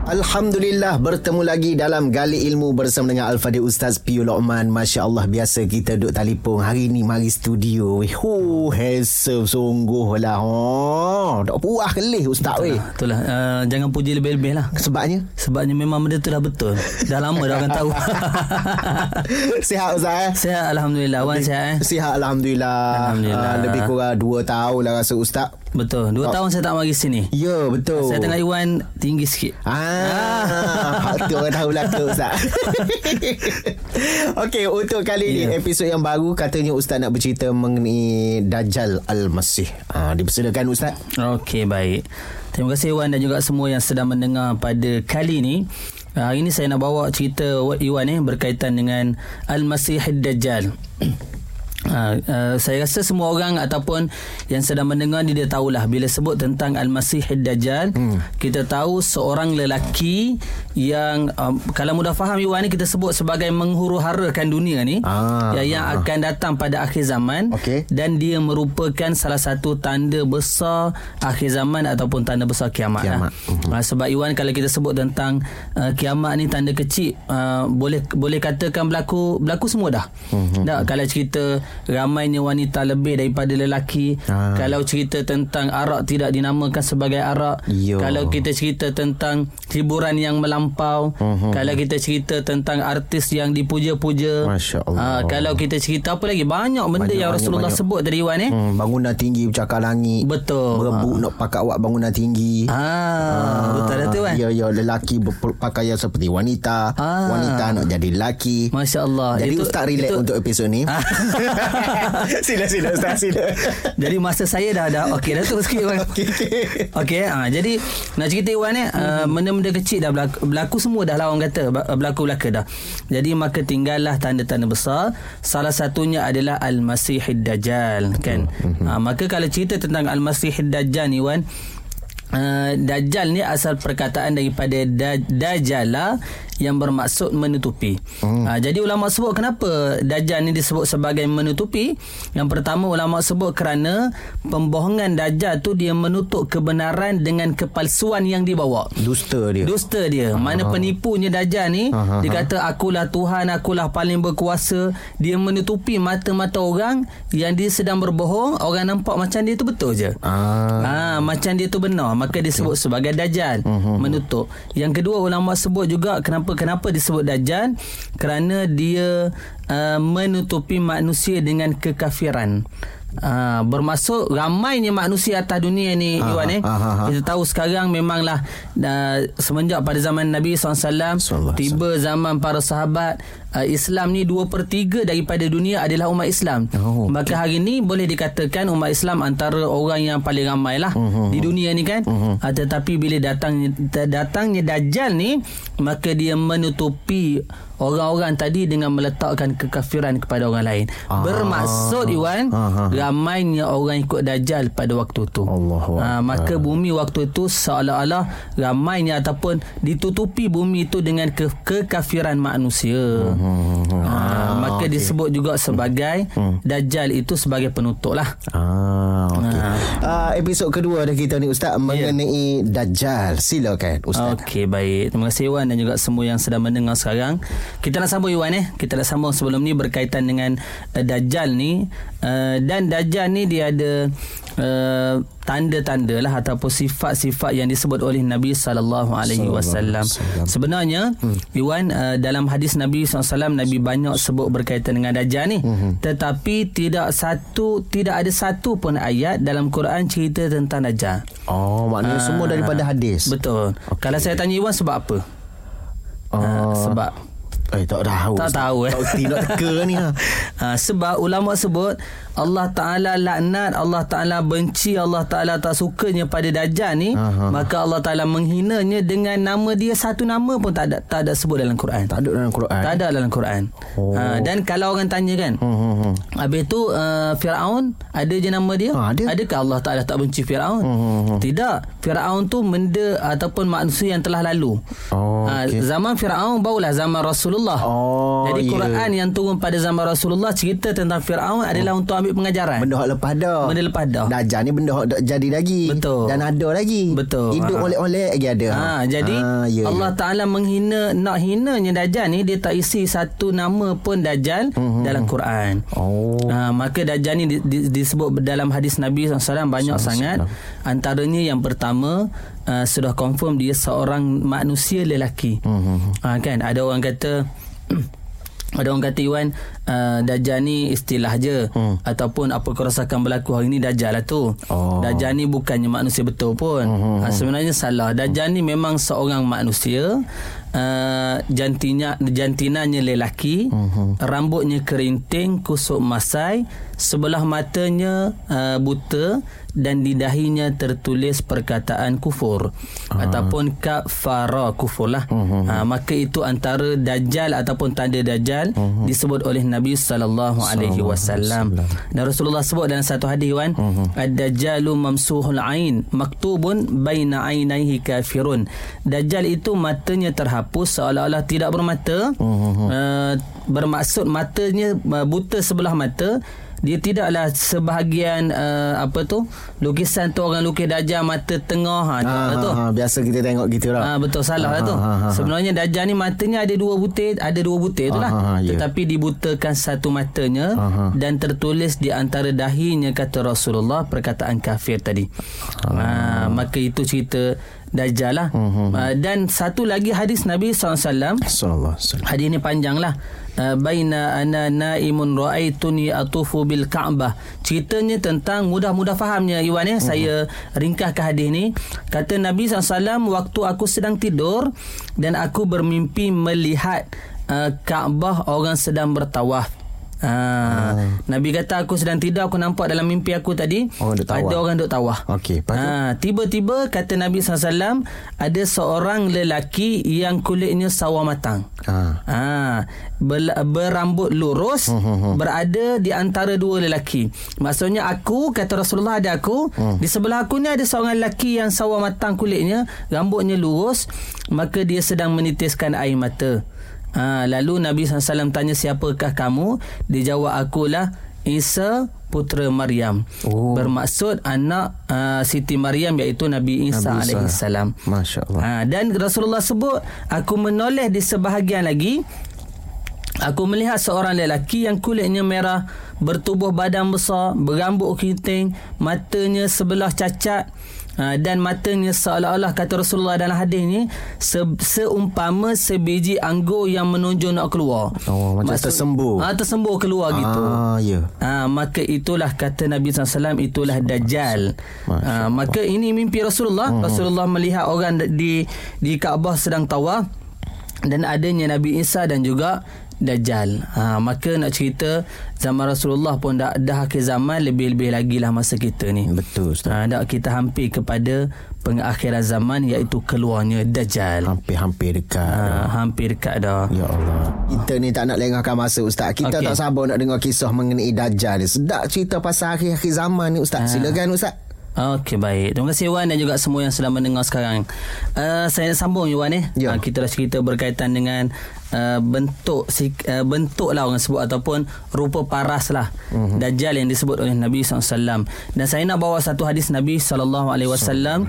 Alhamdulillah bertemu lagi dalam Gali Ilmu bersama dengan Al-Fadhil Ustaz Piyu Lokman. Masya Allah biasa kita duduk telefon. Hari ni mari studio. Weh, Huh, handsome sungguh lah. Oh, tak puas kelih Ustaz weh. Itulah uh, Jangan puji lebih-lebih lah Sebabnya? Sebabnya memang benda tu dah betul Dah lama dah orang tahu Sihat Ustaz eh? Sihat Alhamdulillah Wan sihat eh Sihat Alhamdulillah. Alhamdulillah. Ah, lebih kurang 2 tahun lah rasa Ustaz. Betul Dua Oh. tahun saya tak mari sini Ya, betul. Saya tengah Iwan Tinggi sikit Ah, tu orang tahu lah Ustaz. Okey, untuk kali ni Ya. episod yang baru katanya Ustaz nak bercerita mengenai Dajjal Al-Masih. Ah, dipersilakan Ustaz. Okey baik Terima kasih Iwan dan juga semua yang sedang mendengar pada kali ni Uh, Hari ni saya nak bawa cerita Iwan ni berkaitan dengan Al-Masih Ad-Dajjal Uh, uh, saya rasa semua orang ataupun yang sedang mendengar ni dia tahulah bila sebut tentang Al-Masih Ad-Dajjal hmm. kita tahu seorang lelaki yang um, kalau mudah faham Iwan ni kita sebut sebagai menghuru-harakan dunia ni Ah, yang, yang akan datang pada akhir zaman Okey. dan dia merupakan salah satu tanda besar akhir zaman ataupun tanda besar kiamat, Kiamat. Lah. Uh, sebab Iwan kalau kita sebut tentang uh, kiamat ni tanda kecil uh, boleh boleh katakan berlaku berlaku semua dah. Uh-huh. Dah kalau cerita ramainya wanita lebih daripada lelaki, Ah. kalau cerita tentang arak tidak dinamakan sebagai arak, Yo. kalau kita cerita tentang hiburan yang melampau, uh-huh. kalau kita cerita tentang artis yang dipuja-puja, Masya Allah. Ah, kalau kita cerita apa lagi banyak benda Banyak, yang banyak, Rasulullah banyak. sebut tadi Iwan eh. Hmm, bangunan tinggi bercakar langit. Betul. Berebut nak pakai awak bangunan tinggi. Ah, betul dah tu kan. Ya, ya. Lelaki berpakaian seperti wanita. Ah. Wanita nak jadi lelaki. Masya Allah. Jadi Itu- Ustaz relax itu- untuk episod ni. Ah. sila, sila Ustaz, sila. Jadi masa saya dah dah okey dah tu sikit Iwan. Okey, okey. Okey, ah jadi nak cerita Iwan ni uh, benda-benda kecil dah berlaku, berlaku semua dah lah orang kata berlaku-belaka dah. Jadi maka tinggallah tanda-tanda besar. Salah satunya adalah Al-Masihid Dajjal kan. Ah, maka kalau cerita tentang Al-Masihid Dajjal ni Iwan Uh, Dajjal ni asal perkataan daripada da, Dajjala yang bermaksud menutupi. Hmm. Uh, jadi ulama sebut kenapa Dajjal ni disebut sebagai menutupi? Yang pertama ulama sebut kerana pembohongan Dajjal tu dia menutup kebenaran dengan kepalsuan yang dibawa. Dusta dia. Dusta dia. Mana penipunya Dajjal ni Aha, dia kata akulah Tuhan, akulah paling berkuasa. Dia menutupi mata-mata orang yang dia sedang berbohong, orang nampak macam dia tu betul je. Ah. Ah, macam dia tu benar, maka disebut sebagai dajjal, Mhm. menutup. Yang kedua ulama sebut juga kenapa kenapa disebut dajjal? Kerana dia uh, menutupi manusia dengan kekafiran. Uh, bermaksud ramainya manusia atas dunia ni Ah, Iwan eh. ah, ah, ah. Kita tahu sekarang memanglah uh, semenjak pada zaman Nabi SAW Sallallahu tiba zaman para sahabat uh, Islam ni 2 per 3 daripada dunia adalah umat Islam. Oh, Maka hari ni boleh dikatakan umat Islam antara orang yang paling ramai lah Mhm. di dunia ni kan. Uh, tetapi bila datangnya datangnya Dajjal ni maka dia menutupi orang-orang tadi dengan meletakkan kekafiran kepada orang lain. Ah. Bermaksud Iwan Ah, ah. ramainya orang ikut Dajjal pada waktu tu. Allahu Ah, maka bumi waktu itu seolah-olah ramainya ataupun ditutupi bumi itu dengan ke- kekafiran manusia. Ah, maka disebut juga sebagai Dajjal itu sebagai penutup lah. Ah, okey. Ah, episod kedua dah kita ni Ustaz mengenai Dajjal. Silakan Ustaz. Okey baik Terima kasih Iwan Dan juga semua yang sedang mendengar sekarang Kita nak sambung Iwan eh Kita nak sambung sebelum ni Berkaitan dengan uh, Dajjal ni uh, Dan Dajjal ni dia ada uh, Tanda-tanda lah Ataupun sifat-sifat Yang disebut oleh Nabi SAW Wasallam. Sebenarnya Iwan uh, Dalam hadis Nabi SAW Nabi banyak sebut berkaitan dengan Dajjal ni Tetapi Tidak satu Tidak ada satu pun ayat Dalam Quran cerita tentang Dajjal Oh, maknanya semua daripada hadis. Betul. Okay. Kalau saya tanya Iwan sebab apa? Oh. Uh, sebab Eh, tak tahu. Tak tahu, eh. Tak reti nak teka ni ha. uh, sebab ulama sebut Allah Taala laknat, Allah Taala benci, Allah Taala tak sukanya pada Dajjal ni, Aha. maka Allah Taala menghinanya dengan nama dia satu nama pun tak ada tak ada sebut dalam Quran. Tak ada dalam Quran. Tak ada dalam Quran. Oh. Uh, dan kalau orang tanya kan, Hmm, hmm, hmm. Habis tu uh, Firaun ada je nama dia? Ha, ada. Adakah Allah Taala tak benci Firaun? Hmm, hmm, hmm. Tidak. Firaun tu benda ataupun manusia yang telah lalu. Oh, Ah, okey. zaman Firaun barulah zaman Rasulullah. Oh, Jadi ya. Quran yang turun pada zaman Rasulullah cerita tentang Firaun adalah untuk ambil pengajaran. Benda hak lepas dah. Benda lepas dah. Dajjal ni benda hak jadi lagi. Betul. Dan ada lagi. Betul. Hidup Ha. oleh-oleh lagi ada. Ha, jadi Ah, ya, Allah ya. Taala menghina nak hinanya Dajjal ni dia tak isi satu nama pun Dajjal Mhm. dalam Quran. Oh. Ha, maka Dajjal ni di, di, disebut dalam hadis Nabi SAW banyak sangat. Antaranya yang pertama uh, sudah confirm dia seorang manusia lelaki. Mhm. Ha, kan ada orang kata ada orang kata Iwan uh, Dajjal ni istilah je hmm. Ataupun apa kerosakan berlaku hari ni Dajjal lah tu Oh. Dajjal ni bukannya manusia betul pun hmm. uh, Sebenarnya salah Dajjal ni memang seorang manusia uh, jantinya, Jantinanya lelaki hmm. Rambutnya kerinting Kusuk masai Sebelah matanya uh, buta dan di dahinya tertulis perkataan kufur Ah. ataupun kafara kufur lah uh-huh. ha, maka itu antara dajjal ataupun tanda dajjal uh-huh. disebut oleh Nabi sallallahu alaihi wasallam dan Rasulullah sebut dalam satu hadis Wan uh-huh. ad-dajjalu mamsuhul ain maktubun baina ainaihi kafirun dajjal itu matanya terhapus seolah-olah tidak bermata uh-huh. uh, bermaksud matanya uh, buta sebelah mata dia tidaklah sebahagian uh, apa tu lukisan tu orang lukis dajjal mata tengah ha, Ha, ha, tu ha, ha, biasa kita tengok gitu lah. Ah betul salah lah Ah, tu. ah, ah, ah. Sebenarnya Dajjal ni matanya ada dua butir, ada dua butir tu lah. Ah, ah, ah, ya. Tetapi dibutakan satu matanya Ah, ah. dan tertulis di antara dahinya kata Rasulullah perkataan kafir tadi. Ah. maka itu cerita Dajjal lah. Hmm, Ah, dan satu lagi hadis Nabi SAW Sallallahu. Hadis ni panjang lah Uh, baina ana naimun raaituni atufu bil Ka'bah. Ceritanya tentang mudah-mudah fahamnya Iwan ya. Uh-huh. Saya ringkaskan hadis ni. Kata Nabi SAW waktu aku sedang tidur dan aku bermimpi melihat uh, Kaabah orang sedang bertawaf. Ha, Nabi kata aku sedang tidur aku nampak dalam mimpi aku tadi Orang duk tawaf. ada orang duk tawaf. Okey? Ha, tiba-tiba kata Nabi SAW ada seorang lelaki yang kulitnya sawo matang. Ha. Ha, ber, berambut lurus Hmm, berada di antara dua lelaki. Maksudnya aku kata Rasulullah ada aku, Hmm. di sebelah aku ni ada seorang lelaki yang sawo matang kulitnya, rambutnya lurus, maka dia sedang menitiskan air mata. Ha, lalu Nabi SAW tanya siapakah kamu? Dia jawab akulah Isa putera Maryam. Oh. Bermaksud anak uh, Siti Maryam iaitu Nabi Isa Nabi Isa. alaihi salam. Masya Allah. Ha, dan Rasulullah sebut aku menoleh di sebahagian lagi Aku melihat seorang lelaki yang kulitnya merah, bertubuh badan besar, berambut keriting, matanya sebelah cacat ha, dan matanya seolah-olah kata Rasulullah dalam hadis ni se, seumpama sebiji anggur yang menonjol nak keluar. Oh, macam tersembur. Ah ha, tersembur keluar gitu. Ah, ya. Ha, maka itulah kata Nabi SAW itulah Dajjal. Masya Ha, maka ini mimpi Rasulullah. Hmm. Rasulullah melihat orang di di Kaabah sedang tawaf dan adanya Nabi Isa dan juga Dajjal. Ha, maka nak cerita zaman Rasulullah pun dah dah akhir zaman lebih-lebih lagi lah masa kita ni. Betul Ustaz. Ha, dah kita hampir kepada pengakhiran zaman iaitu keluarnya Dajjal. Hampir-hampir dekat. Ha, hampir dekat dah. Ya Allah. Kita ni tak nak lengahkan masa Ustaz. Kita Okey. tak sabar nak dengar kisah mengenai Dajjal ni. Sedap cerita pasal akhir-akhir zaman ni Ustaz. Silakan Ustaz. Okey baik. Terima kasih Wan dan juga semua yang sedang mendengar sekarang. Uh, saya nak sambung Wan eh. Ya. Uh, kita dah cerita berkaitan dengan uh, bentuk uh, bentuk lah orang sebut ataupun rupa paras lah uh-huh. Dajjal yang disebut oleh Nabi SAW. Dan saya nak bawa satu hadis Nabi SAW.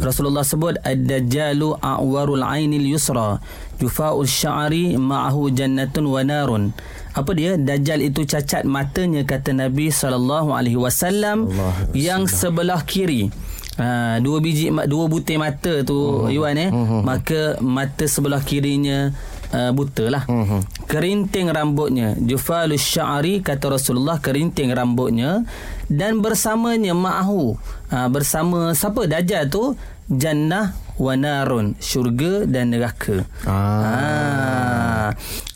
Rasulullah sebut Ad-Dajjalu a'warul ainil yusra yufa'ul sya'ri ma'ahu jannatun wa narun. Apa dia? Dajjal itu cacat matanya kata Nabi sallallahu alaihi wasallam Allah yang sebelah kiri. Ha, dua biji dua butir mata tu uh-huh. Iwan eh uh-huh. maka mata sebelah kirinya uh, buta lah. Uh-huh. kerinting rambutnya. Jufalus sya'ri kata Rasulullah kerinting rambutnya. Dan bersamanya ma'ahu. Ha, bersama siapa? Dajjal tu? Jannah wa narun. Syurga dan neraka. Ah. ha.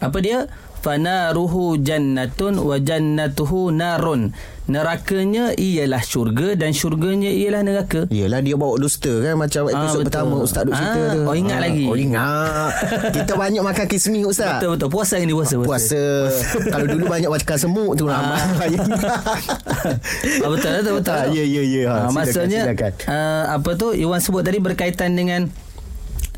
apa dia fanaruhu jannatun wa jannatuhu narun. Nerakanya ialah syurga dan syurganya ialah neraka. Yelah dia bawa dusta kan Macam Ah, episod betul. pertama Ustaz duk cerita Ah, tu. oh, ingat lagi. Oh ingat. Kita banyak makan kismis Ustaz. Betul betul. Puasa ni puasa Puasa. Kalau dulu banyak makan semut tu lah Ah, betul betul betul. Ya, ya, ya. Ha, maksudnya silakan. Uh, apa tu? Iwan sebut tadi berkaitan dengan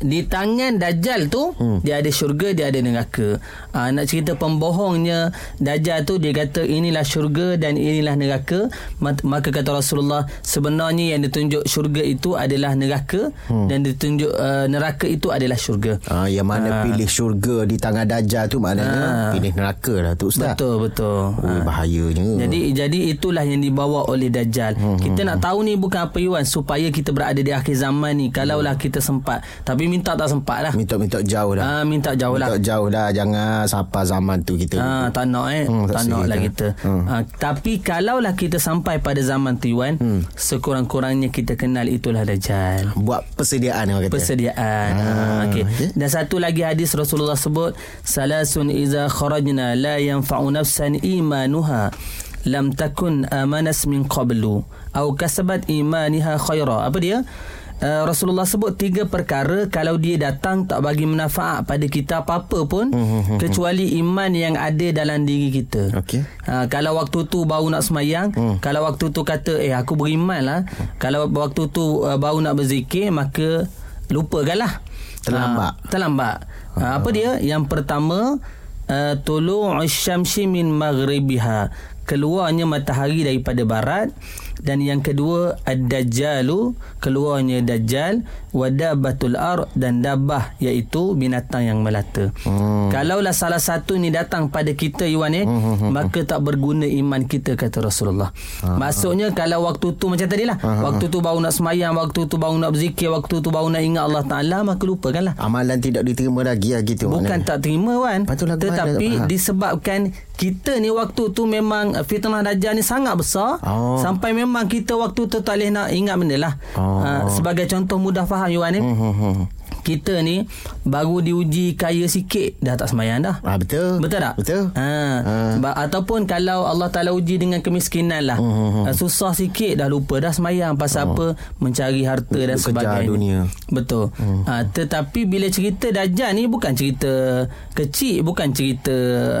di tangan Dajjal tu hmm. dia ada syurga dia ada neraka. Ha, nak cerita pembohongnya Dajjal tu dia kata inilah syurga dan inilah neraka maka kata Rasulullah sebenarnya yang ditunjuk syurga itu adalah neraka hmm. dan ditunjuk uh, neraka itu adalah syurga. Ha, yang mana ha. pilih syurga di tangan Dajjal tu maknanya ha. pilih neraka lah tu ustaz. Betul betul. Oh, ha. bahayanya. Jadi jadi itulah yang dibawa oleh Dajjal. Hmm. Kita nak tahu ni bukan apa Iwan supaya kita berada di akhir zaman ni kalaulah kita sempat. Tapi minta tak sempat lah. Minta-minta jauh dah. Ah, minta jauh minta lah. Minta jauh dah. Jangan sampai zaman tu kita. Ah, tak nak eh. Hmm, tak, tak nak lah kita. Hmm. Ah, tapi kalaulah kita sampai pada zaman tu Iwan, hmm. sekurang-kurangnya kita kenal itulah Dajjal. Buat persediaan kata. Persediaan. Ah, ah, okay. okay. Dan satu lagi hadis Rasulullah sebut, Salasun iza kharajna la yanfa'u nafsan imanuha lam takun amanas min qablu au kasabat imaniha khaira apa dia uh, Rasulullah sebut tiga perkara kalau dia datang tak bagi manfaat pada kita apa-apa pun mm-hmm. kecuali iman yang ada dalam diri kita. Okay. Uh, kalau waktu tu baru nak semayang, mm. kalau waktu tu kata eh aku beriman lah, mm. kalau waktu tu uh, baru nak berzikir maka lupakanlah. Terlambat. Uh, terlambat. Uh, uh. Apa dia? Yang pertama uh, tulu'u syamsi min maghribiha keluarnya matahari daripada barat dan yang kedua ad-dajjalu keluarnya dajjal wadabatul ar dan dabah iaitu binatang yang melata. Hmm. Kalaulah salah satu ni datang pada kita Iwan eh hmm, hmm, hmm. maka tak berguna iman kita kata Rasulullah. Hmm. Maksudnya kalau waktu tu macam tadilah hmm. waktu tu baru nak semayang, waktu tu baru nak berzikir, waktu tu baru nak ingat Allah Taala maka lupakanlah. Amalan tidak diterima lagi ya gitu. Bukan tak terima Wan. Tetapi disebabkan kita ni waktu tu memang fitnah dajjal ni sangat besar oh. sampai memang kita waktu tu tak boleh nak ingat benda lah. Oh. Uh, sebagai contoh mudah faham Yuan ni. Hmm, hmm, hmm kita ni baru diuji kaya sikit dah tak semayang dah. Ah betul. Betul tak? Betul. Ha. ha. Ataupun kalau Allah Taala uji dengan kemiskinan lah. Hmm. Susah sikit dah lupa dah semayang pasal oh. apa? Mencari harta dan Kejar sebagainya. dunia. Betul. Hmm. Ha. tetapi bila cerita dajjal ni bukan cerita kecil, bukan cerita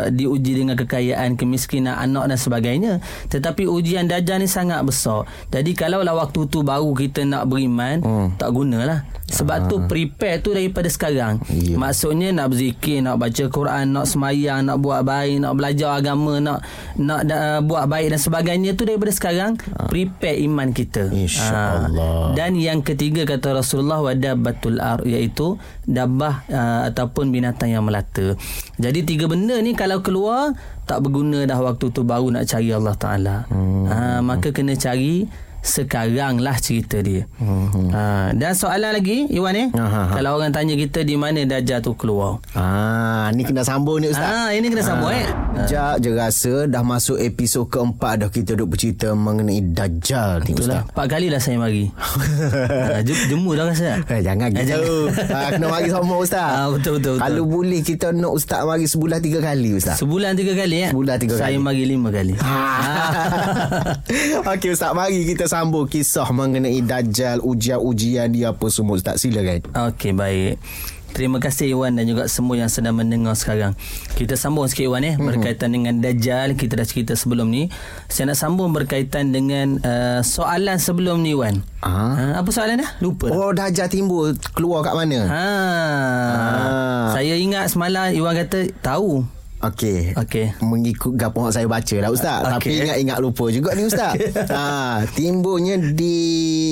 diuji dengan kekayaan, kemiskinan anak dan sebagainya. Tetapi ujian dajjal ni sangat besar. Jadi kalau lah waktu tu baru kita nak beriman, hmm. tak gunalah. Sebab ha. tu prepare tu daripada sekarang. Yeah. Maksudnya nak berzikir, nak baca Quran, nak semayang, nak buat baik, nak belajar agama, nak nak uh, buat baik dan sebagainya tu daripada sekarang uh. prepare iman kita. Insya-Allah. Uh, dan yang ketiga kata Rasulullah wadabatul ar iaitu dabah uh, ataupun binatang yang melata. Jadi tiga benda ni kalau keluar tak berguna dah waktu tu baru nak cari Allah Taala. Hmm. Uh, maka kena cari sekarang lah cerita dia. Hmm. Ha, dan soalan lagi, Iwan ni, eh? kalau orang tanya kita di mana Dajjal tu keluar. Ah, ni kena sambung ni Ustaz. Ah, ini kena sambung ha. eh. Sekejap je rasa dah masuk episod keempat dah kita duk bercerita mengenai Dajjal ni Ustaz. Empat kali lah saya mari. ha, jemu dah rasa. Eh, jangan eh, gitu. ha, kena mari sama Ustaz. Ha, betul, betul, betul. Kalau boleh kita nak Ustaz mari sebulan tiga kali Ustaz. Sebulan tiga kali ya? Sebulan tiga saya kali. Saya mari lima kali. Ha. Okey Ustaz, mari kita sambung kisah mengenai Dajjal, ujian-ujian dia apa semua. Ustaz, silakan. Okey, baik. Terima kasih Iwan dan juga semua yang sedang mendengar sekarang. Kita sambung sikit Iwan eh mm-hmm. berkaitan dengan Dajjal. Kita dah cerita sebelum ni. Saya nak sambung berkaitan dengan uh, soalan sebelum ni Iwan. Ah. Uh, apa soalan dah? Lupa. Oh Dajjal timbul keluar kat mana? Ha. Ah. Saya ingat semalam Iwan kata tahu. Okey. Okey. Mengikut gapo saya baca lah ustaz. Okay. Tapi ingat-ingat lupa juga ni ustaz. ha, timbulnya di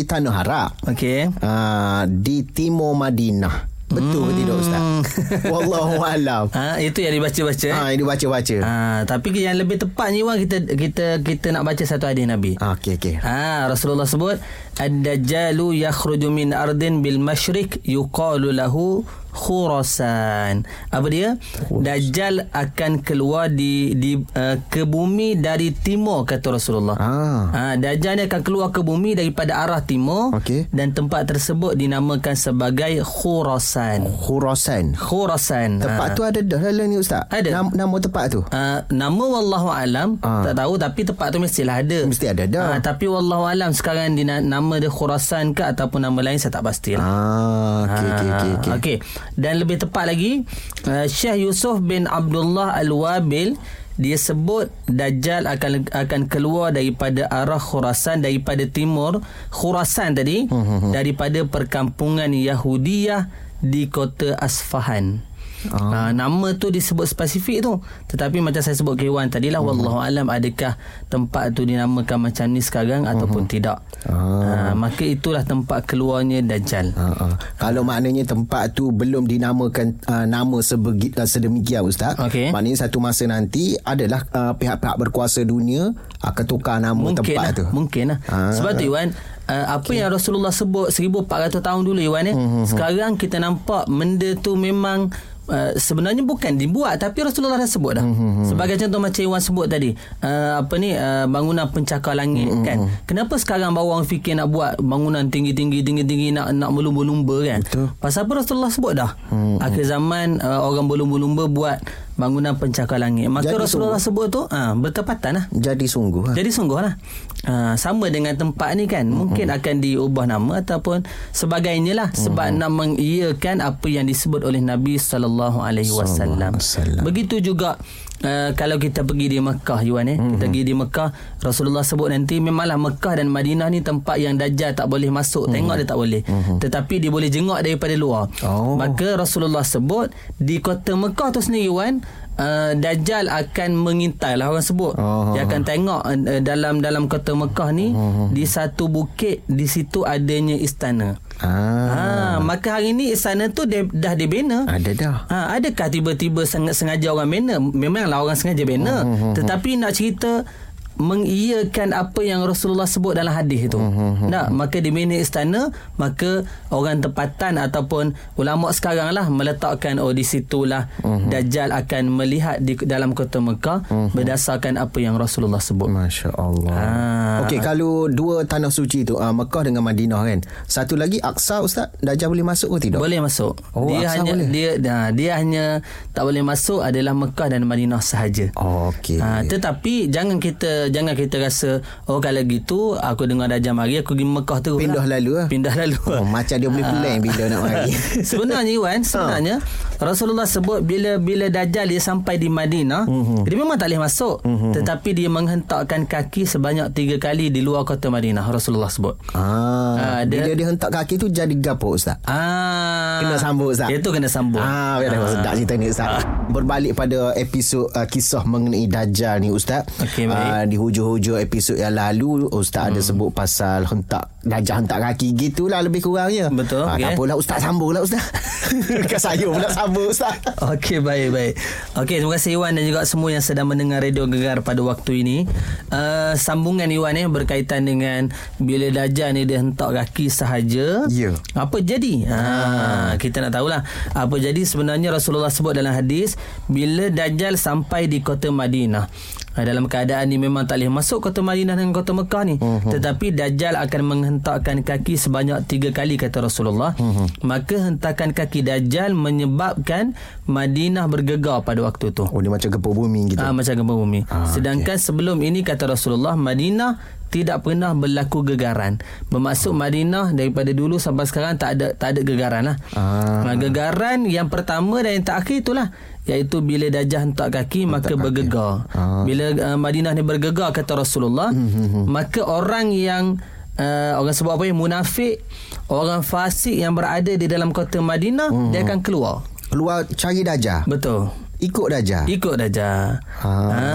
Tanah Harap. Okey. Ha, di Timur Madinah. Betul hmm. ke tidak ustaz? Wallahu alam. Ha itu yang dibaca-baca. Ha ini baca-baca. Ha tapi yang lebih tepatnya Wan kita kita kita nak baca satu hadis Nabi. Ha okey okey. Ha Rasulullah sebut ad-dajjalu yakhruju min ardin bil masyriq yuqalu lahu Khurasan. Apa dia? Dajjal akan keluar di di uh, ke bumi dari timur kata Rasulullah. Ah. Ha, Dajjal ni akan keluar ke bumi daripada arah timur okay. dan tempat tersebut dinamakan sebagai Khurasan. Khurasan. Khurasan. Tempat ha. tu ada dah dalam ni ustaz. Ada. Nama, nama tempat tu? Uh, nama wallahu alam ah. tak tahu tapi tempat tu mestilah ada. Mesti ada dah. Ha, tapi wallahu alam sekarang di nama dia Khurasan ke ataupun nama lain saya tak pastilah. Ah, okey okey okey. Okay. okay dan lebih tepat lagi uh, Syekh Yusuf bin Abdullah Al-Wabil dia sebut Dajjal akan akan keluar daripada arah Khurasan daripada timur Khurasan tadi hmm. daripada perkampungan Yahudiyah di kota Asfahan. Oh. Uh, nama tu disebut spesifik tu tetapi macam saya sebut ke Iwan tadilah uh-huh. wallahu alam adakah tempat tu dinamakan macam ni sekarang uh-huh. ataupun tidak uh. Uh, maka itulah tempat keluarnya dajjal uh-huh. kalau maknanya tempat tu belum dinamakan uh, nama sebegi, uh, sedemikian ustaz okay. maknanya satu masa nanti adalah uh, pihak-pihak berkuasa dunia akan tukar nama mungkin tempat lah, tu mungkin lah uh. sebab tu Iwan Uh, apa okay. yang Rasulullah sebut 1400 tahun dulu Iwan ya. Uh-huh. Sekarang kita nampak benda tu memang uh, sebenarnya bukan dibuat tapi Rasulullah dah sebut dah. Mm-hmm. Sebagai contoh macam Iwan sebut tadi, uh, apa ni uh, bangunan pencakar langit mm-hmm. kan. Kenapa sekarang bawa orang fikir nak buat bangunan tinggi-tinggi tinggi-tinggi nak nak melumba-lumba kan? Betul. Pasal apa Rasulullah sebut dah? Mm-hmm. Akhir zaman uh, orang berlumba-lumba buat bangunan pencakar langit. Maka Jadi Rasulullah sungguh. sebut tu uh, bertepatan lah. Jadi sungguh lah. Jadi sungguh lah. Uh, sama dengan tempat ni kan. Mm-hmm. Mungkin akan diubah nama ataupun sebagainya lah. Sebab mm-hmm. nak mengiyakan apa yang disebut oleh Nabi sallallahu alaihi wasallam. Begitu juga Uh, kalau kita pergi di Mekah Yuan eh mm-hmm. kita pergi di Mekah Rasulullah sebut nanti memanglah Mekah dan Madinah ni tempat yang dajjal tak boleh masuk mm-hmm. tengok dia tak boleh mm-hmm. tetapi dia boleh jenguk daripada luar oh. maka Rasulullah sebut di kota Mekah tu sendiri Yuan Uh, Dajjal akan mengintai lah orang sebut. Oh, dia akan tengok uh, dalam dalam kota Mekah ni oh, di satu bukit di situ adanya istana. Ah. Ha, maka hari ni istana tu dia, dah dibina. Ada dah. Ha, adakah tiba-tiba sengaja orang bina? Memanglah orang sengaja bina. Oh, oh, oh. Tetapi nak cerita mengiyakan apa yang Rasulullah sebut dalam hadis itu. Uh-huh. Nah, maka di mana istana, maka orang tempatan ataupun ulama sekarang lah meletakkan oh di situlah uh-huh. Dajjal akan melihat di dalam kota Mekah uh-huh. berdasarkan apa yang Rasulullah sebut. Masya-Allah. Ha. Okey, kalau dua tanah suci itu uh, Mekah dengan Madinah kan. Satu lagi Aqsa ustaz, Dajjal boleh masuk ke tidak? Boleh masuk. Oh, dia Aqsa hanya boleh. dia nah, dia hanya tak boleh masuk adalah Mekah dan Madinah sahaja. Oh, okey. Ha, tetapi jangan kita jangan kita rasa oh kalau gitu aku dengar dah jam hari aku pergi Mekah terus pindah lah. lalu lah. pindah lalu oh, macam dia boleh plan bila nak mari sebenarnya Iwan sebenarnya ha. Rasulullah sebut bila bila Dajjal dia sampai di Madinah uh-huh. dia memang tak boleh masuk uh-huh. tetapi dia menghentakkan kaki sebanyak tiga kali di luar kota Madinah Rasulullah sebut ah, uh, dia, bila dia hentak kaki tu jadi gapo Ustaz ah, kena sambung Ustaz itu kena sambung ah, biar ah. sedap cerita ni Ustaz ah. berbalik pada episod uh, kisah mengenai Dajjal ni Ustaz okay, baik. Uh, di hujung-hujung episod yang lalu Ustaz hmm. ada sebut pasal hentak Dajjal hentak kaki gitulah lebih kurangnya betul ah, okay. tak apalah Ustaz sambung lah Ustaz kan saya pula sambung Ustaz Okey baik baik. Okey terima kasih Iwan dan juga semua yang sedang mendengar radio Gegar pada waktu ini. Uh, sambungan Iwan ni eh, berkaitan dengan bila Dajjal ni dia hentak kaki sahaja. Ya. Yeah. Apa jadi? Ha, ha kita nak tahulah apa jadi sebenarnya Rasulullah sebut dalam hadis bila Dajjal sampai di kota Madinah. Ha, dalam keadaan ni memang tak boleh masuk kota Madinah dan kota Mekah ni. Uh-huh. Tetapi Dajjal akan menghentakkan kaki sebanyak tiga kali kata Rasulullah. Uh-huh. Maka hentakan kaki Dajjal menyebabkan Madinah bergegar pada waktu tu. Oh dia macam gempa bumi gitu. Ah ha, macam gempa bumi. Ah, Sedangkan okay. sebelum ini kata Rasulullah Madinah tidak pernah berlaku gegaran. Bermaksud Madinah daripada dulu sampai sekarang tak ada tak ada gegaran lah. Ah. Gegaran yang pertama dan yang terakhir itulah iaitu bila dajah hentak kaki hentak maka kaki. bergegar. Ha. Bila uh, Madinah ni bergegar kata Rasulullah, hmm. maka orang yang uh, orang sebut apa ya munafik, orang fasik yang berada di dalam kota Madinah hmm. dia akan keluar. Keluar cari dajah. Betul. Ikut Dajjal Ikut Dajjal ha. ha.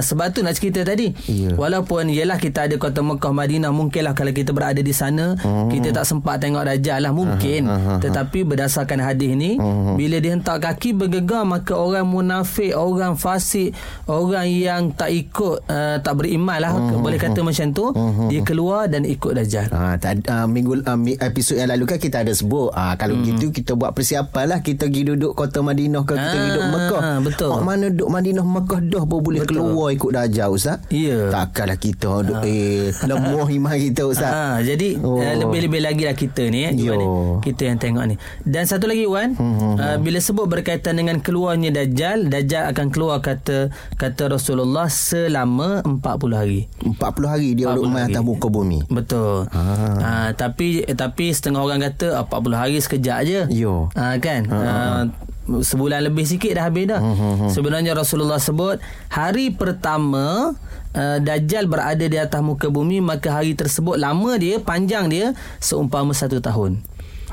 Sebab tu nak cerita tadi yeah. Walaupun Yelah kita ada kota Mekah Madinah Mungkinlah kalau kita berada di sana uh-huh. Kita tak sempat tengok Dajjal lah Mungkin uh-huh. Tetapi berdasarkan hadis ni uh-huh. Bila dia hentak kaki bergegar Maka orang munafik Orang fasik Orang yang tak ikut uh, Tak beriman lah uh-huh. Boleh kata macam tu uh-huh. Dia keluar dan ikut Dajjal ha, tak, uh, Minggu uh, episod yang lalu kan Kita ada sebut uh, Kalau uh-huh. gitu kita buat persiapan lah Kita pergi duduk kota Madinah Kalau kita uh-huh. duduk Mekah Ha, betul. Mak mana duk Madinah Mekah dah pun boleh betul. keluar ikut dajjal ustaz. Ya. Takkanlah kita duk ha. eh lemah iman kita ustaz. Ha, jadi oh. uh, lebih-lebih lagi lah kita ni eh, kita yang tengok ni. Dan satu lagi Wan, hmm, hmm, uh, bila sebut berkaitan dengan keluarnya dajjal, dajjal akan keluar kata kata Rasulullah selama 40 hari. 40 hari dia duduk main atas muka bumi. Betul. Ha. Ha, tapi tapi setengah orang kata 40 hari sekejap je. Yo. Ha, kan? Ha. Ha, sebulan lebih sikit dah habis dah. Uh-huh. Sebenarnya Rasulullah sebut hari pertama uh, Dajjal berada di atas muka bumi maka hari tersebut lama dia panjang dia seumpama satu tahun.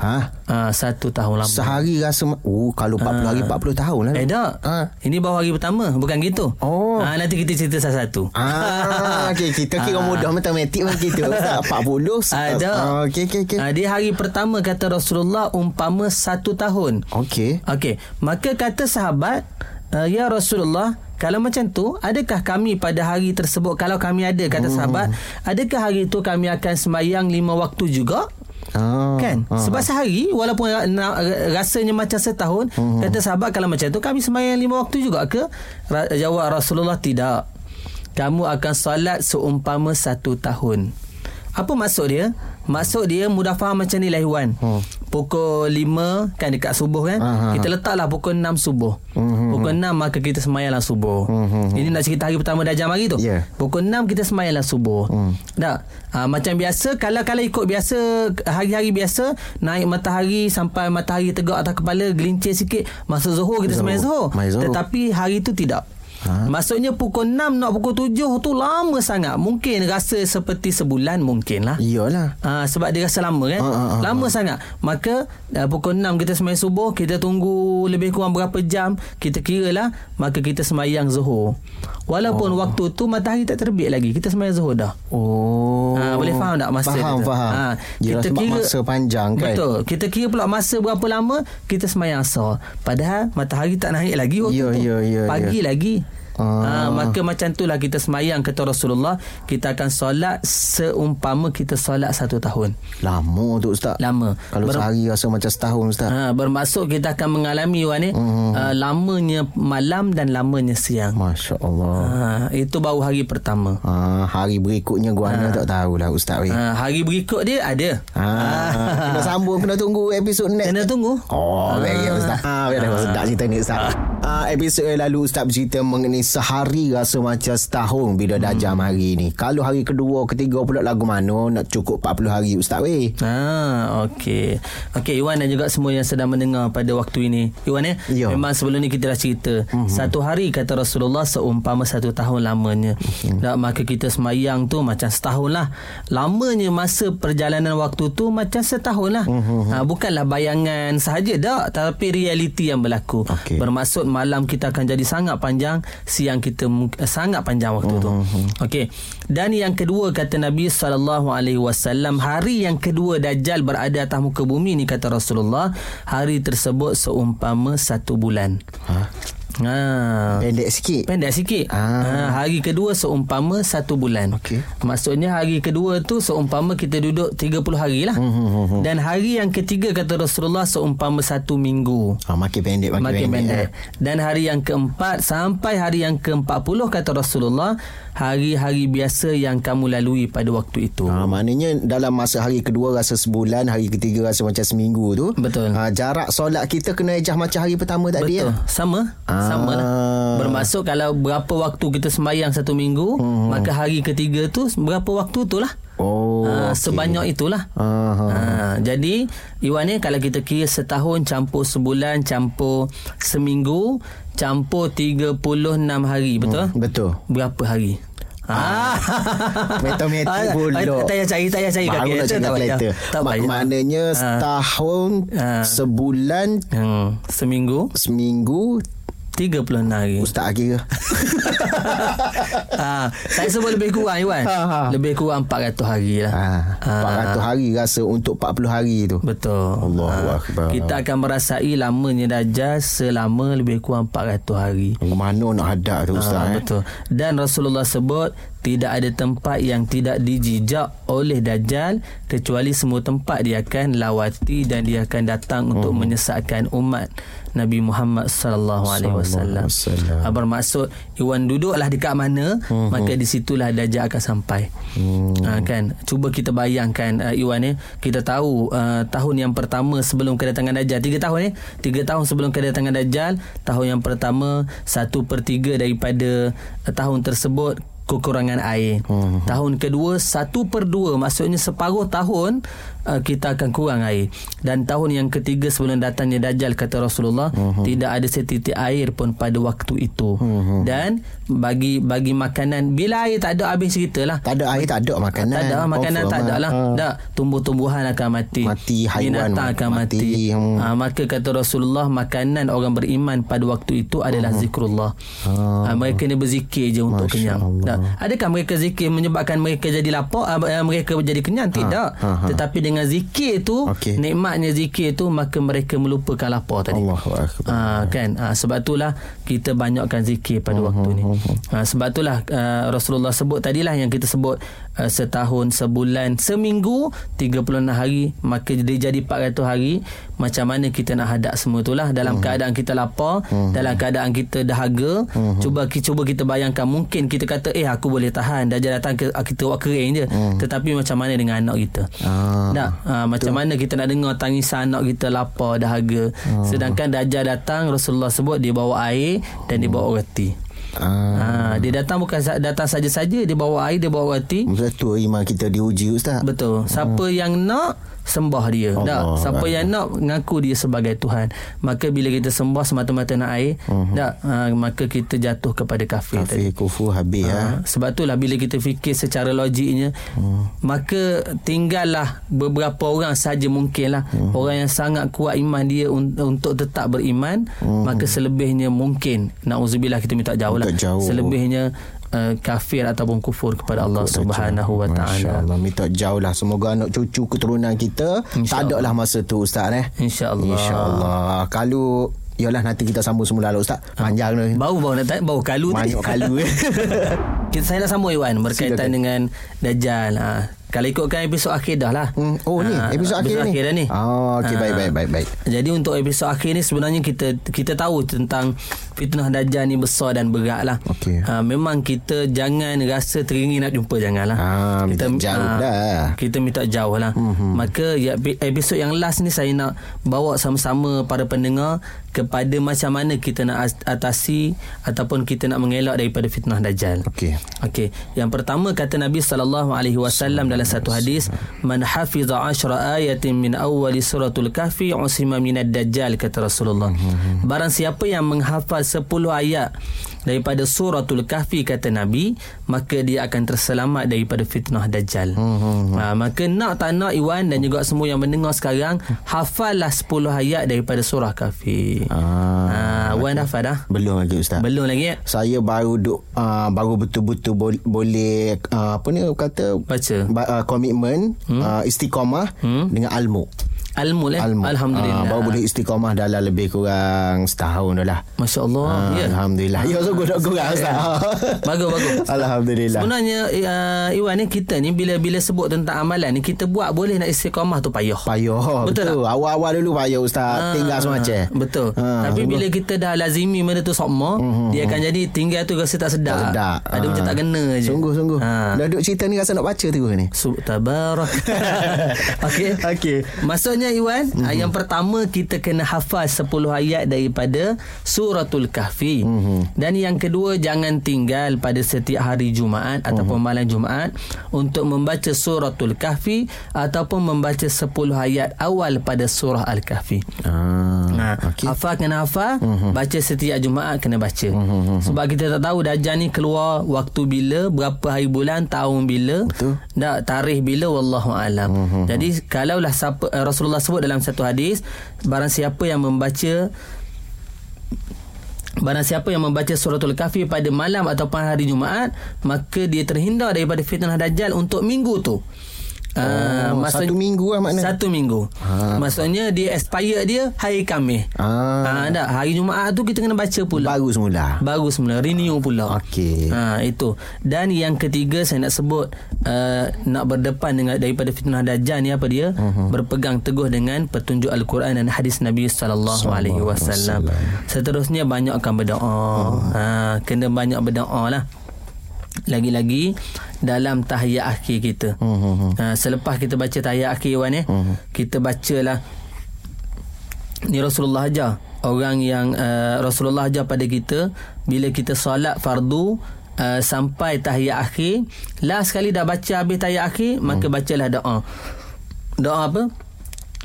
Ha? Ah, satu tahun lama. Sehari rasa Oh kalau 40 hari 40 tahun lah Eh tak. Ha. Ini baru hari pertama, bukan gitu. Oh. Ah, nanti kita cerita satu-satu. Ah, okay, kita kira mudah matematik macam. Ustaz 40. Ada. Ah, okay, okay, okay. Ah, di hari pertama kata Rasulullah umpama satu tahun. Okay. Okey, maka kata sahabat, uh, ya Rasulullah, kalau macam tu, adakah kami pada hari tersebut kalau kami ada kata Hmm. sahabat, adakah hari itu kami akan semayang lima waktu juga? Ah, Kan? ah. Sebab sehari Walaupun na- rasanya macam setahun Hmm. Kata sahabat Kalau macam tu Kami semayang lima waktu juga ke? Ra- Jawab Rasulullah Tidak. Kamu akan solat Seumpama satu tahun. Apa maksud dia? Maksud dia Mudah faham macam ni lah Iwan. Hmm. Pukul 5 Kan dekat subuh kan? Ah, ah, Kita letaklah pukul 6 subuh. Hmm, Pukul 6 maka kita semayanglah subuh Hmm, hmm, Ini nak cerita hari pertama Dajjal mari tu Ya. Pukul 6 kita semayanglah subuh. Hmm. Tak. Ha, macam biasa kalau kalau ikut biasa hari-hari biasa naik matahari sampai matahari tegak atas kepala gelincir sikit masa zuhur kita Zuhur. semayang zuhur. Tetapi hari itu tidak. Ha? Maksudnya pukul 6 nak pukul 7 tu lama sangat. Mungkin rasa seperti sebulan mungkin lah. Iyalah. Ha, sebab dia rasa lama kan Ha, ha, ha, Lama sangat Maka uh, Pukul 6 kita semayang subuh Kita tunggu Lebih kurang berapa jam Kita kira lah Maka kita semayang zuhur Walaupun oh. waktu tu Matahari tak terbit lagi Kita semayang zuhur dah Oh. Ha, boleh faham tak masa Faham, dia tu? faham. Ha, Yelah, sebab masa panjang kan. Betul. Kita kira pula masa berapa lama kita semayang asar. Padahal matahari tak naik lagi waktu Ya, tu. ya, ya, Pagi ya. lagi. Ah. Ha, maka macam itulah kita semayang kata Rasulullah kita akan solat seumpama kita solat satu tahun Lama tu Ustaz. lama Kalau Ber- sehari rasa macam setahun Ustaz. ha, bermaksud kita akan mengalami Wan eh, Hmm. uh, lamanya malam dan lamanya siang Masya Allah. ha, itu baru hari pertama Ah, hari berikutnya gua ha. tak tahulah Ustaz weh. ha, hari berikut dia ada Ah, kena sambung kena tunggu episod next. kena tunggu Oh, very good Ustaz. Ah, very good. Sedap cerita ni Ustaz. Ah, episod yang lalu Ustaz bercerita mengenai sehari rasa macam setahun bila dah jam hari ni. Kalau hari kedua, ketiga pula lagu mana nak cukup 40 hari Ustaz weh. Ah, okey. Okey, Iwan dan juga semua yang sedang mendengar pada waktu ini. Iwan ya, Ya. memang sebelum ni kita dah cerita. Mm-hmm. Satu hari kata Rasulullah seumpama satu tahun lamanya. Mm-hmm. Tak, maka kita semayang tu macam setahun lah. Lamanya masa perjalanan waktu tu macam setahun lah. Mm-hmm. Ha, bukanlah bayangan sahaja tak, tapi realiti yang berlaku. Okey. Bermaksud malam kita akan jadi sangat panjang, siang kita eh, sangat panjang waktu tu. Okey. Dan yang kedua kata Nabi sallallahu alaihi wasallam, hari yang kedua Dajjal berada atas muka bumi ni kata Rasulullah, hari tersebut seumpama satu bulan. Ha? Ha. Pendek sikit. Pendek sikit. Ah. Ha, hari kedua seumpama satu bulan. Okey. Maksudnya hari kedua tu seumpama kita duduk 30 hari lah. Hmm, hmm, hmm, hmm. Dan hari yang ketiga kata Rasulullah seumpama satu minggu. Ah, makin pendek, makin, Makin pendek. eh. Dan hari yang keempat sampai hari yang ke-40 kata Rasulullah, hari-hari biasa yang kamu lalui pada waktu itu. Ha, maknanya dalam masa hari kedua rasa sebulan, hari ketiga rasa macam seminggu tu. Betul. Ha, jarak solat kita kena ejah macam hari pertama tadi Betul. ya. Sama. Ah. Sama lah. Bermaksud kalau berapa waktu kita sembahyang satu minggu, Hmm. maka hari ketiga tu berapa waktu tu lah. Oh. Ah, okey. Sebanyak itulah. Ah, ha. Ha, jadi Iwan ni kalau kita kira setahun campur sebulan campur seminggu campur 36 hari betul? Hmm, betul. Berapa hari? Ah. Ah, pula. ah, Tak payah cari, tak payah cari Baru nak calculator, cari tak payah. Maknanya Ah. setahun, Ah. sebulan, Hmm, seminggu seminggu, 36 hari. Ustaz kira. ha, saya sebut lebih kurang Iwan. Ha, ha. Lebih kurang 400 hari lah. Ha, 400 hari rasa untuk 40 hari tu. Betul. Allahu Ha, Akbar. Kita akan merasai lamanya Dajjal selama lebih kurang 400 hari. Mana nak hadap tu Ustaz Ah, eh? Betul. Dan Rasulullah sebut tidak ada tempat yang tidak dijijak oleh Dajjal kecuali semua tempat dia akan lawati dan dia akan datang untuk menyesatkan umat Nabi Muhammad sallallahu alaihi wasallam. Bermaksud Iwan duduklah dekat mana maka di situlah Dajjal akan sampai. Hmm. Ha, kan cuba kita bayangkan uh, Iwan ya kita tahu uh, tahun yang pertama sebelum kedatangan Dajjal tiga tahun ya tiga tahun sebelum kedatangan Dajjal tahun yang pertama satu per tiga daripada uh, tahun tersebut kekurangan air. Hmm. Tahun kedua satu per dua maksudnya separuh tahun uh, kita akan kurang air. Dan tahun yang ketiga sebelum datangnya Dajjal kata Rasulullah hmm. tidak ada setitik air pun pada waktu itu. Hmm. Dan bagi bagi makanan bila air tak ada habis ceritalah. Tak ada air tak ada makanan. Tak ada makanan tak ada lah. Ha. Tak tumbuh-tumbuhan akan mati. Mati, haiwan Binatang akan mati. mati. Hmm. Ha, maka kata Rasulullah makanan orang beriman pada waktu itu adalah zikrullah. Ha, mereka ni berzikir je untuk Masya kenyang. Allah. Tak. Adakah mereka zikir menyebabkan mereka jadi lapar uh, mereka jadi kenyang tidak ha, ha. tetapi dengan zikir tu Okey. nikmatnya zikir tu maka mereka melupakan lapar tadi akbar. Ha, kan ha, sebab itulah kita banyakkan zikir pada waktu ni ha, sebab itulah uh, Rasulullah sebut tadilah yang kita sebut uh, setahun sebulan seminggu 36 hari maka dia jadi 400 hari. Macam mana kita nak hadap semua itulah dalam keadaan kita lapar dalam keadaan kita dahaga cuba ki- cuba kita bayangkan. Mungkin kita kata eh aku boleh tahan. Dah datang ke, kita buat kering je. Tetapi macam mana dengan anak kita? Ah. tak ha, macam mana kita nak dengar tangisan anak kita lapar dahaga? Sedangkan Dajjal datang Rasulullah sebut dia bawa air dan dia bawa roti Ah. ha, dia datang bukan datang saja-saja dia bawa air dia bawa roti Betul iman kita diuji ustaz. betul siapa yang nak sembah dia Allah tak siapa Allah. yang nak mengaku dia sebagai Tuhan maka bila kita sembah semata-mata nak air tak ha, maka kita jatuh kepada kafir, tadi Kafir kufur habis Ha, ya. sebab itulah bila kita fikir secara logiknya hmm. maka tinggallah beberapa orang saja mungkinlah hmm. orang yang sangat kuat iman dia un- untuk tetap beriman hmm. maka selebihnya mungkin nauzubillah kita minta jauh lah Minta jauh. selebihnya uh, kafir ataupun kufur kepada Allah Subhanahu wa taala. Allah Minta jauh lah. Semoga anak cucu keturunan kita Insya Tak ada lah masa tu Ustaz eh. Insyaallah InsyaAllah. Kalau Yalah nanti kita sambung semula lah Ustaz. Panjang ni. Bau bau nak bau kalu tadi. Banyak kalu. Eh. Kita saya nak sambung Iwan berkaitan Silakan. dengan Dajjal. Ha. Kalau ikutkan episod akhir dah lah. Hmm, Oh ni Ha, Episod akhir ni akhir dah ni. Oh okay, Ha. baik baik baik baik Jadi untuk episod akhir ni sebenarnya kita kita tahu tentang fitnah Dajjal ni besar dan berat lah. Okey. Ha, memang kita jangan rasa teringin nak jumpa janganlah. Ah, minta jauh dah. Kita minta jauh lah. Mm-hmm. Maka ya, epi- episod yang last ni saya nak bawa sama-sama para pendengar kepada macam mana kita nak as- atasi ataupun kita nak mengelak daripada fitnah Dajjal. Okey Okey, yang pertama kata Nabi sallallahu alaihi wasallam dalam satu hadis, "Man hafiza 'ashra ayatin min awwali suratul kahfi usima minad dajjal," kata Rasulullah. Barang siapa yang menghafal 10 ayat daripada suratul kahfi kata Nabi, maka dia akan terselamat daripada fitnah dajjal. Ha, maka nak tak nak Iwan dan juga semua yang mendengar sekarang, hafallah 10 ayat daripada surah kahfi. ah, Ha, Wan dah hafal dah? Belum lagi Ustaz Belum lagi ya? saya baru duk uh, baru betul-betul bo- boleh uh, apa ni kata Baca. ba- uh, komitmen hmm? uh, istiqamah hmm? dengan almu. Al-Mul eh? Almu. Alhamdulillah. Ah, baru boleh istiqamah dalam lebih kurang setahun dah lah. Masya Allah. Ah, ya. Alhamdulillah. Ya sungguh nak kurang Ustaz. Bagus bagus. Alhamdulillah. Sebenarnya uh, Iwan ni kita ni bila bila sebut tentang amalan ni kita buat boleh nak istiqamah tu payah. Payah Betul betul. Awal-awal dulu payah ustaz. Ah, Tinggal semacam. Betul. Ah, Tapi sungguh. bila kita dah lazimi benda tu sokma, mm-hmm. dia akan jadi tinggal tu rasa tak sedap. tak sedap. Ada macam tak kena je. Sungguh-sungguh. Ha. Dah duk cerita ni rasa nak baca terus ni. Sub tabarak. Okey. Okey. Maksudnya Iwan, mm-hmm. yang pertama kita kena hafal 10 ayat daripada suratul kahfi. Mm-hmm. Dan yang kedua jangan tinggal pada setiap hari Jumaat ataupun Mhm. malam Jumaat untuk membaca suratul kahfi ataupun membaca 10 ayat awal pada surah al-kahfi. Ah, Ha, okey. hafal kena hafal, Mhm. baca setiap Jumaat kena baca. Sebab kita tak tahu dajjal ni keluar waktu bila, berapa hari bulan, tahun bila, Betul. tak tarikh bila wallahu alam. Jadi kalaulah siapa, eh, Rasulullah sebut dalam satu hadis, barang siapa yang membaca Barang siapa yang membaca suratul kahfi pada malam ataupun hari Jumaat, maka dia terhindar daripada fitnah dajjal untuk minggu tu. Ah, Oh, satu minggu lah makna. Satu minggu. Ha. Maksudnya dia expire dia hari Khamis. Ah, Ah, tak. Hari Jumaat tu kita kena baca pula. baru semula. Baru semula renew pula. Okey. Ha itu. Dan yang ketiga saya nak sebut uh, nak berdepan dengan daripada fitnah dajjal ni apa dia? Uh-huh. Berpegang teguh dengan petunjuk al-Quran dan hadis Nabi sallallahu alaihi wasallam. Seterusnya banyakkan berdoa. Uh-huh. Ha kena banyak berdoa lah. Lagi-lagi dalam tahiyat akhir kita. Uh-huh. Ha, selepas kita baca tahiyat akhir Wan eh, uh-huh. kita bacalah ni Rasulullah ajar orang yang uh, Rasulullah ajar pada kita bila kita solat fardu uh, sampai tahiyat akhir last sekali dah baca habis tahiyat akhir maka bacalah doa doa apa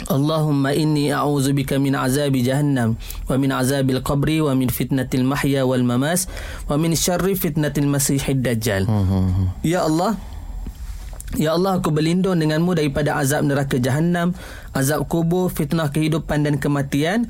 Allahumma inni a'udzubika min azabi jahannam wa min azabil qabri wa min fitnatil mahya wal mamas wa min syarri fitnatil masihid dajjal. Ya Allah, Ya Allah aku berlindung denganmu daripada azab neraka jahanam, azab kubur, fitnah kehidupan dan kematian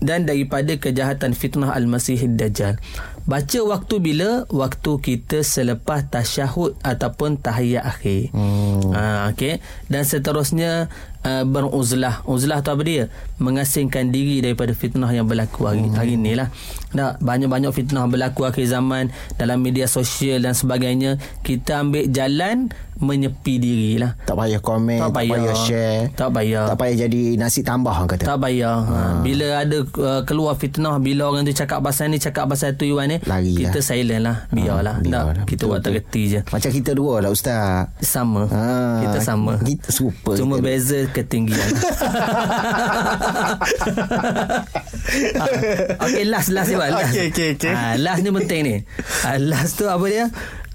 dan daripada kejahatan fitnah Al-Masihid Dajjal. Baca waktu bila? Waktu kita selepas tasyahud ataupun tahiyat akhir. Hmm. Ha, okay. Dan seterusnya uh, beruzlah. Uzlah tu apa dia? Mengasingkan diri daripada fitnah yang berlaku hari, hmm. hari ni lah. Nah, banyak-banyak fitnah berlaku akhir zaman dalam media sosial dan sebagainya. Kita ambil jalan menyepi diri lah. Tak payah komen, tak payah, tak payah share. Tak payah. Tak payah jadi nasi tambah orang kata. Tak payah. Ha. Ha. Bila ada uh, keluar fitnah, bila orang tu cakap pasal ni, cakap pasal tu Iwan ni, Lari kita lah. silent lah. Biarlah. Ha, biar tak, lah. kita Betul, buat tergeti je. Macam kita dua lah Ustaz. Sama. Ha, Kita sama. Kita super. Cuma kita. beza ketinggian. Ha, okay, last, last Iwan. Last. Okey, okey, okey. Ha, last ni penting ni. Ha, last tu apa dia?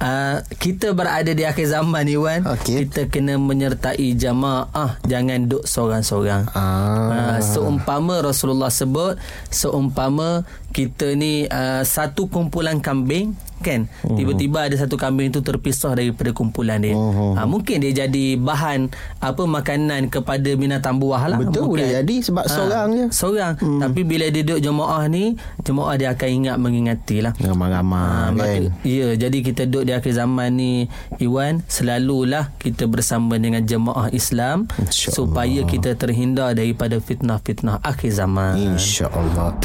Uh, kita berada di akhir zaman ni Wan Okey. Kita kena menyertai jamaah Jangan duduk seorang-seorang Ah. uh, Seumpama Rasulullah sebut Seumpama kita ni uh, Satu kumpulan kambing Kan Hmm. Tiba-tiba ada satu kambing tu Terpisah daripada kumpulan dia Hmm. uh, Mungkin dia jadi bahan Apa makanan kepada binatang buah lah Betul, Mungkin. boleh jadi sebab Ah, seorang je. Seorang hmm. Tapi bila dia duduk jemaah ni Jemaah dia akan ingat mengingati lah Ramai-ramai Ah, kan. Ya, jadi kita duduk di akhir zaman ni Iwan, selalulah kita bersama dengan jemaah Islam InsyaAllah. supaya kita terhindar daripada fitnah-fitnah akhir zaman. InsyaAllah.